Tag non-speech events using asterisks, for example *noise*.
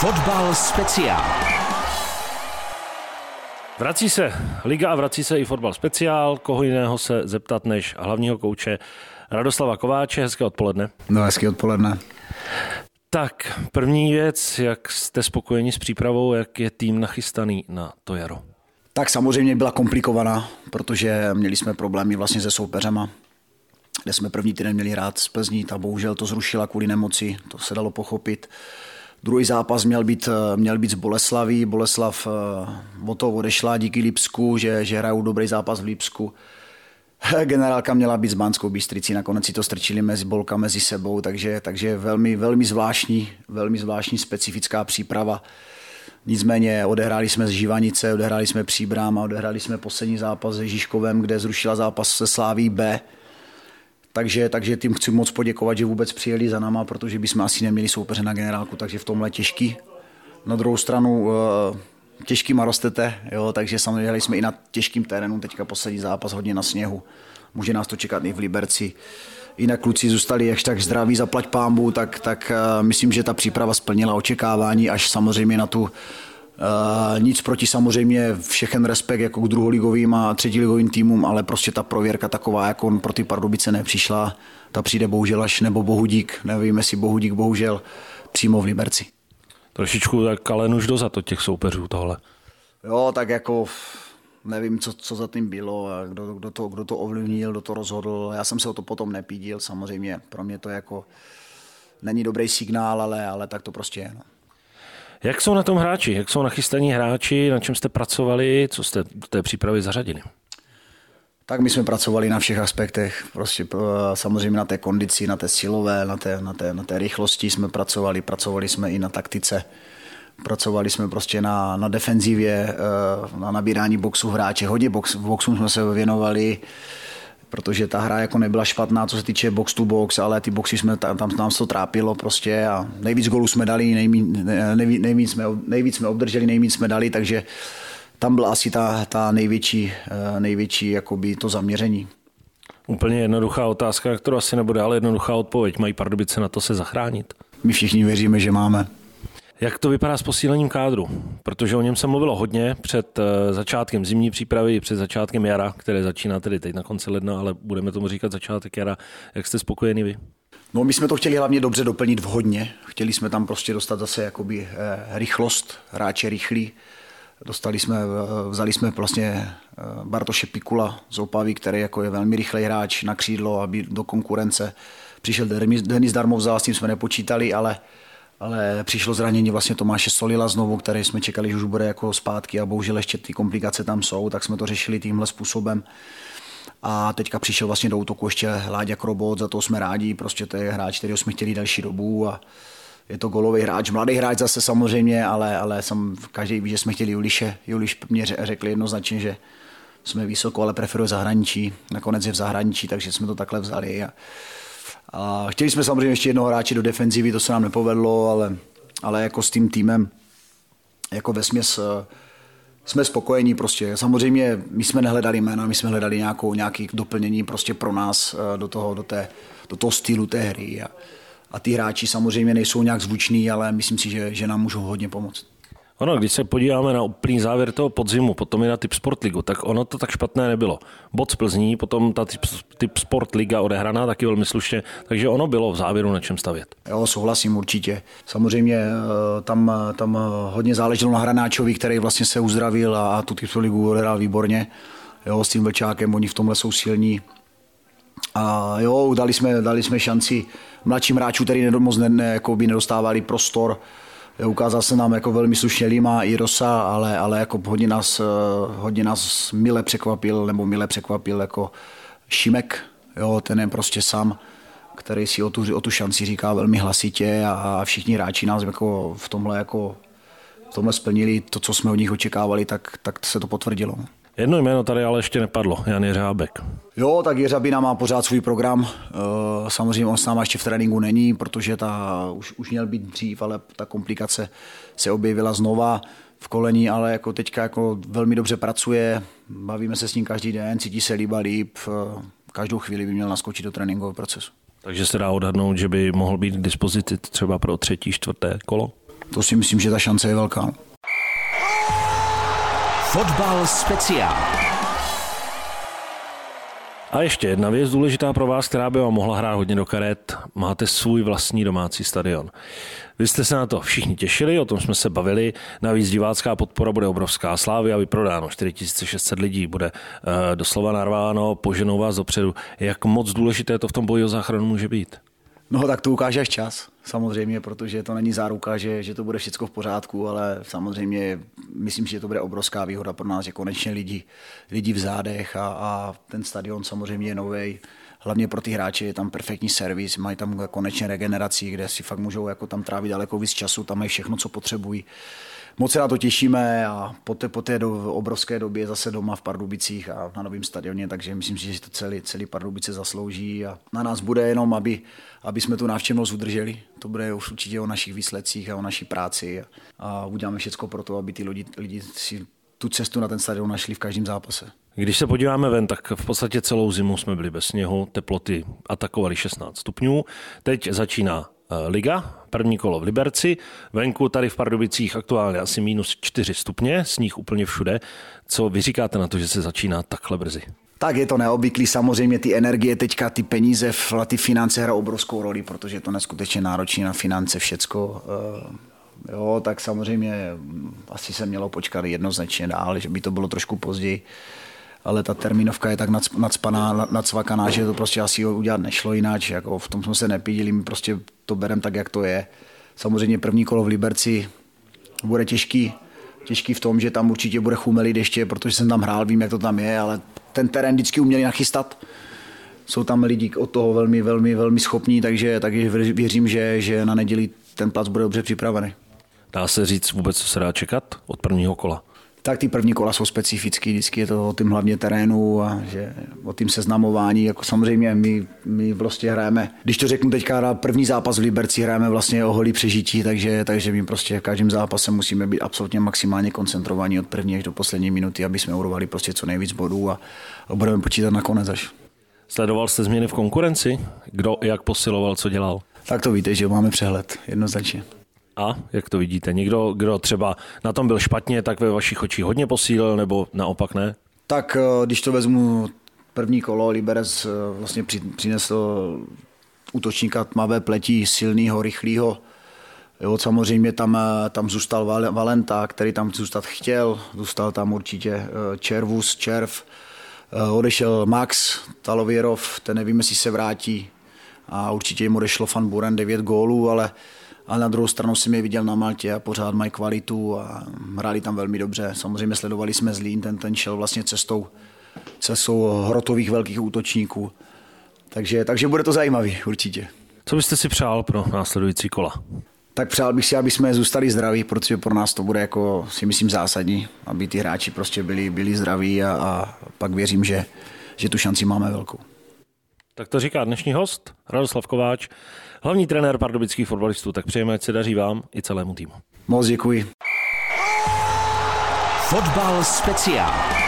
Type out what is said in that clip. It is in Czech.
Fotbal speciál. Vrací se Liga a vrací se i fotbal speciál. Koho jiného se zeptat než hlavního kouče Radoslava Kováče. Hezké odpoledne. No, hezké odpoledne. Tak, první věc, jak jste spokojeni s přípravou, jak je tým nachystaný na to jaro? Tak samozřejmě byla komplikovaná, protože měli jsme problémy vlastně se soupeřema, kde jsme první týden měli hrát z Plzní, ta bohužel to zrušila kvůli nemoci, to se dalo pochopit. Druhý zápas měl být, měl být z Boleslaví, Boleslav o to odešla díky Lipsku, že, že hrajou dobrý zápas v Lipsku. *laughs* Generálka měla být s Banskou Bystricí, nakonec si to strčili mezi bolka mezi sebou, takže, takže velmi, velmi zvláštní, velmi zvláštní specifická příprava. Nicméně odehráli jsme z Živanice, odehráli jsme Příbrám a odehráli jsme poslední zápas se Žižkovem, kde zrušila zápas se Sláví B. Takže, takže tím chci moc poděkovat, že vůbec přijeli za náma, protože bychom asi neměli soupeře na generálku, takže v tomhle těžký. Na druhou stranu eh, těžkýma rostete, jo, takže samozřejmě jsme i na těžkým terénu, teďka poslední zápas hodně na sněhu. Může nás to čekat i v Liberci. Jinak kluci zůstali ještě tak zdraví, zaplať pámbu, tak, tak uh, myslím, že ta příprava splnila očekávání, až samozřejmě na tu Uh, nic proti samozřejmě všechen respekt jako k druholigovým a třetiligovým týmům, ale prostě ta prověrka taková, jako pro ty Pardubice nepřišla, ta přijde bohužel až, nebo Bohudík, nevím jestli Bohudík bohužel přímo v Liberci. Trošičku tak ale už dozad od těch soupeřů tohle. Jo, tak jako nevím, co, co za tím bylo, a kdo, kdo, to, kdo to ovlivnil, kdo to rozhodl. Já jsem se o to potom nepídil, samozřejmě. Pro mě to jako není dobrý signál, ale, ale tak to prostě je. No. Jak jsou na tom hráči? Jak jsou nachystaní hráči? Na čem jste pracovali? Co jste do té přípravy zařadili? Tak my jsme pracovali na všech aspektech, prostě eh, samozřejmě na té kondici, na té silové, na té, na té, na té rychlosti jsme pracovali, pracovali jsme i na taktice, pracovali jsme prostě na, na defenzivě, eh, na nabírání boxu hráče, hodně box, boxům jsme se věnovali, protože ta hra jako nebyla špatná, co se týče box to box, ale ty boxy jsme, tam, tam nám to trápilo prostě a nejvíc golů jsme dali, nejvíc, nejvíc, nejvíc, jsme, nejvíc jsme obdrželi, nejvíc jsme dali, takže tam byla asi ta, ta největší, eh, největší jakoby to zaměření. Úplně jednoduchá otázka, kterou asi nebude, ale jednoduchá odpověď. Mají Pardubice na to se zachránit? My všichni věříme, že máme. Jak to vypadá s posílením kádru? Protože o něm se mluvilo hodně před eh, začátkem zimní přípravy i před začátkem jara, které začíná tedy teď na konci ledna, ale budeme tomu říkat začátek jara. Jak jste spokojeni vy? No my jsme to chtěli hlavně dobře doplnit vhodně. Chtěli jsme tam prostě dostat zase jakoby eh, rychlost, hráče rychlý. Dostali jsme, eh, vzali jsme vlastně Bartoše Pikula z Opavy, který jako je velmi rychlej hráč na křídlo, aby do konkurence. Přišel Denis Darmovza, s tím jsme nepočítali, ale ale přišlo zranění vlastně Tomáše Solila znovu, který jsme čekali, že už bude jako zpátky a bohužel ještě ty komplikace tam jsou, tak jsme to řešili tímhle způsobem. A teďka přišel vlastně do útoku ještě Láďa Krobot, za to jsme rádi, prostě to je hráč, který jsme chtěli další dobu a je to golový hráč, mladý hráč zase samozřejmě, ale, ale jsem, každý ví, že jsme chtěli Juliše. Juliš mě řekl jednoznačně, že jsme vysoko, ale preferuje zahraničí. Nakonec je v zahraničí, takže jsme to takhle vzali. A, a chtěli jsme samozřejmě ještě jednoho hráče do defenzivy, to se nám nepovedlo, ale, ale jako s tím týmem jako ve směs eh, jsme spokojení prostě. Samozřejmě my jsme nehledali jména, my jsme hledali nějakou, nějaký doplnění prostě pro nás eh, do toho, do, té, do toho stylu té hry. A, a ty hráči samozřejmě nejsou nějak zvuční, ale myslím si, že, že nám můžou hodně pomoct. Ono, když se podíváme na úplný závěr toho podzimu, potom i na typ Sportligu, tak ono to tak špatné nebylo. Bod z Plzní, potom ta typ, typ Sportliga odehraná taky velmi slušně, takže ono bylo v závěru na čem stavět. Jo, souhlasím určitě. Samozřejmě eh, tam, tam hodně záleželo na Hranáčovi, který vlastně se uzdravil a, tu typ ligu odehrál výborně. Jo, s tím Vlčákem, oni v tomhle jsou silní. A jo, dali jsme, dali jsme šanci mladším hráčům, který moc ne, ne, jako by nedostávali prostor Ukázal se nám jako velmi slušně Lima i Rosa, ale, ale jako hodně nás, eh, hodně nás mile překvapil, nebo mile překvapil jako Šimek, jo, ten je prostě sám, který si o tu, o tu šanci říká velmi hlasitě a všichni hráči nás jako v tomhle jako v tomhle splnili to, co jsme od nich očekávali, tak, tak se to potvrdilo. Jedno jméno tady ale ještě nepadlo, Jan Jeřábek. Jo, tak Jeřabina má pořád svůj program. Eh, samozřejmě on s náma ještě v tréninku není, protože ta už, už měl být dřív, ale ta komplikace se objevila znova v kolení, ale jako teďka jako velmi dobře pracuje, bavíme se s ním každý den, cítí se líba líp, eh, každou chvíli by měl naskočit do tréninkového procesu. Takže se dá odhadnout, že by mohl být k dispozici třeba pro třetí, čtvrté kolo? to si myslím, že ta šance je velká. Fotbal speciál. A ještě jedna věc důležitá pro vás, která by vám mohla hrát hodně do karet. Máte svůj vlastní domácí stadion. Vy jste se na to všichni těšili, o tom jsme se bavili. Navíc divácká podpora bude obrovská. Slávy a vyprodáno 4600 lidí bude uh, doslova narváno, poženou vás dopředu. Jak moc důležité to v tom boji o záchranu může být? No tak to ukáže až čas, samozřejmě, protože to není záruka, že, že to bude všechno v pořádku, ale samozřejmě myslím, že to bude obrovská výhoda pro nás, že konečně lidi, lidi v zádech a, a ten stadion samozřejmě je nový. Hlavně pro ty hráče je tam perfektní servis, mají tam konečně regeneraci, kde si fakt můžou jako tam trávit daleko víc času, tam mají všechno, co potřebují moc se na to těšíme a po té, po té do, obrovské době zase doma v Pardubicích a na novém stadioně, takže myslím si, že to celý, celý Pardubice zaslouží a na nás bude jenom, aby, aby jsme tu návštěvnost udrželi. To bude už určitě o našich výsledcích a o naší práci a, a uděláme všechno pro to, aby ty lidi, lidi si tu cestu na ten stadion našli v každém zápase. Když se podíváme ven, tak v podstatě celou zimu jsme byli bez sněhu, teploty atakovaly 16 stupňů. Teď začíná Eh, liga, první kolo v Liberci, venku tady v Pardubicích aktuálně asi minus 4 stupně, sníh úplně všude. Co vy říkáte na to, že se začíná takhle brzy? Tak je to neobvyklý, samozřejmě ty energie teďka, ty peníze, ty finance hrají obrovskou roli, protože je to neskutečně náročné na finance všecko. Eh, jo, tak samozřejmě asi se mělo počkat jednoznačně dál, že by to bylo trošku později ale ta termínovka je tak nadspaná, nadsvakaná, že to prostě asi udělat nešlo jinak. Jako v tom jsme se nepídili, my prostě to bereme tak, jak to je. Samozřejmě první kolo v Liberci bude těžký, těžký v tom, že tam určitě bude chumelý deště, protože jsem tam hrál, vím, jak to tam je, ale ten terén vždycky uměli nachystat. Jsou tam lidi od toho velmi, velmi, velmi schopní, takže, takže věřím, že, že na neděli ten plac bude dobře připravený. Dá se říct vůbec, co se dá čekat od prvního kola? Tak ty první kola jsou specifické, vždycky je to o tím hlavně terénu a že o tím seznamování, jako samozřejmě my, my vlastně hrajeme, když to řeknu teďka, první zápas v Liberci hrajeme vlastně o holý přežití, takže, takže my prostě v každém zápase musíme být absolutně maximálně koncentrovaní od první až do poslední minuty, aby jsme urvali prostě co nejvíc bodů a, a budeme počítat nakonec až. Sledoval jste změny v konkurenci? Kdo jak posiloval, co dělal? Tak to víte, že máme přehled, jednoznačně. A jak to vidíte? Někdo, kdo třeba na tom byl špatně, tak ve vašich očích hodně posílil, nebo naopak ne? Tak eh, když to vezmu první kolo, Liberec eh, vlastně přinesl útočníka tmavé pletí, silného, rychlého. Jo, samozřejmě tam, eh, tam zůstal Valenta, který tam zůstat chtěl, zůstal tam určitě Červus, Červ, odešel Max Talověrov, ten nevím, jestli se vrátí a určitě jim odešlo Fan Buren 9 gólů, ale ale na druhou stranu jsem je viděl na Maltě a pořád mají kvalitu a hráli tam velmi dobře. Samozřejmě sledovali jsme Zlín, ten, ten šel vlastně cestou, cestou hrotových velkých útočníků. Takže, takže bude to zajímavý určitě. Co byste si přál pro následující kola? Tak přál bych si, aby jsme zůstali zdraví, protože pro nás to bude jako si myslím zásadní, aby ty hráči prostě byli, byli zdraví a, a pak věřím, že, že tu šanci máme velkou. Tak to říká dnešní host, Radoslav Kováč, hlavní trenér pardubických fotbalistů. Tak přejeme, ať se daří vám i celému týmu. Moc děkuji. Fotbal speciál.